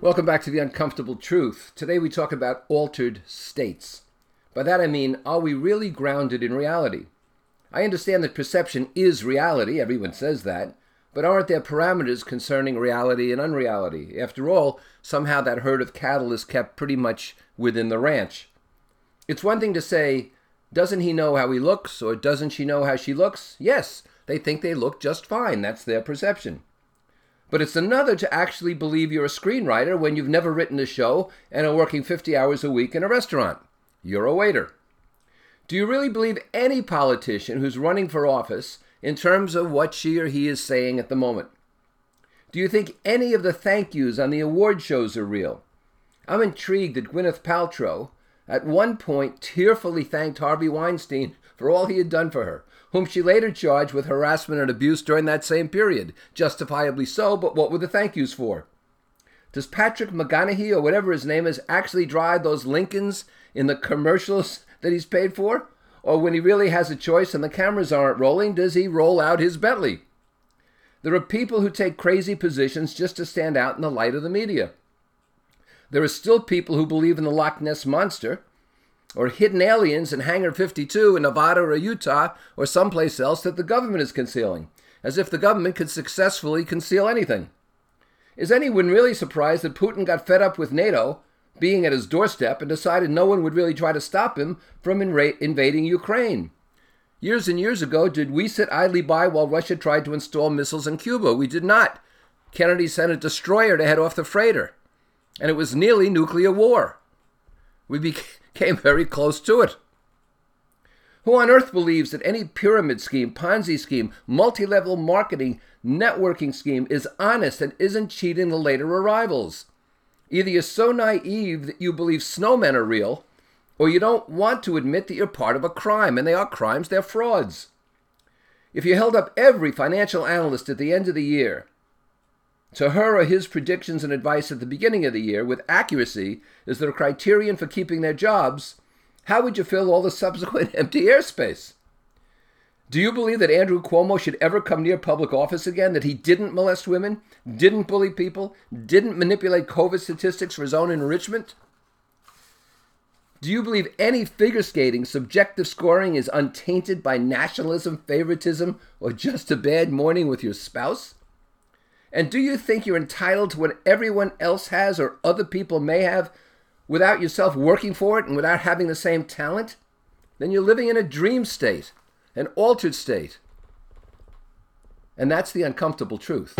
Welcome back to The Uncomfortable Truth. Today we talk about altered states. By that I mean, are we really grounded in reality? I understand that perception is reality, everyone says that, but aren't there parameters concerning reality and unreality? After all, somehow that herd of cattle is kept pretty much within the ranch. It's one thing to say, doesn't he know how he looks, or doesn't she know how she looks? Yes, they think they look just fine. That's their perception. But it's another to actually believe you're a screenwriter when you've never written a show and are working 50 hours a week in a restaurant. You're a waiter. Do you really believe any politician who's running for office in terms of what she or he is saying at the moment? Do you think any of the thank yous on the award shows are real? I'm intrigued that Gwyneth Paltrow at one point tearfully thanked Harvey Weinstein for all he had done for her, whom she later charged with harassment and abuse during that same period. Justifiably so, but what were the thank yous for? Does Patrick McGonaghy, or whatever his name is, actually drive those Lincolns in the commercials that he's paid for? Or when he really has a choice and the cameras aren't rolling, does he roll out his Bentley? There are people who take crazy positions just to stand out in the light of the media. There are still people who believe in the Loch Ness Monster, or hidden aliens in Hangar 52 in Nevada or Utah or someplace else that the government is concealing, as if the government could successfully conceal anything. Is anyone really surprised that Putin got fed up with NATO being at his doorstep and decided no one would really try to stop him from invading Ukraine? Years and years ago, did we sit idly by while Russia tried to install missiles in Cuba? We did not. Kennedy sent a destroyer to head off the freighter, and it was nearly nuclear war. We became very close to it. Who on earth believes that any pyramid scheme, Ponzi scheme, multi level marketing, networking scheme is honest and isn't cheating the later arrivals? Either you're so naive that you believe snowmen are real, or you don't want to admit that you're part of a crime, and they are crimes, they're frauds. If you held up every financial analyst at the end of the year to her or his predictions and advice at the beginning of the year with accuracy as their criterion for keeping their jobs, how would you fill all the subsequent empty airspace? Do you believe that Andrew Cuomo should ever come near public office again? That he didn't molest women, didn't bully people, didn't manipulate COVID statistics for his own enrichment? Do you believe any figure skating, subjective scoring is untainted by nationalism, favoritism, or just a bad morning with your spouse? And do you think you're entitled to what everyone else has or other people may have without yourself working for it and without having the same talent? Then you're living in a dream state, an altered state. And that's the uncomfortable truth.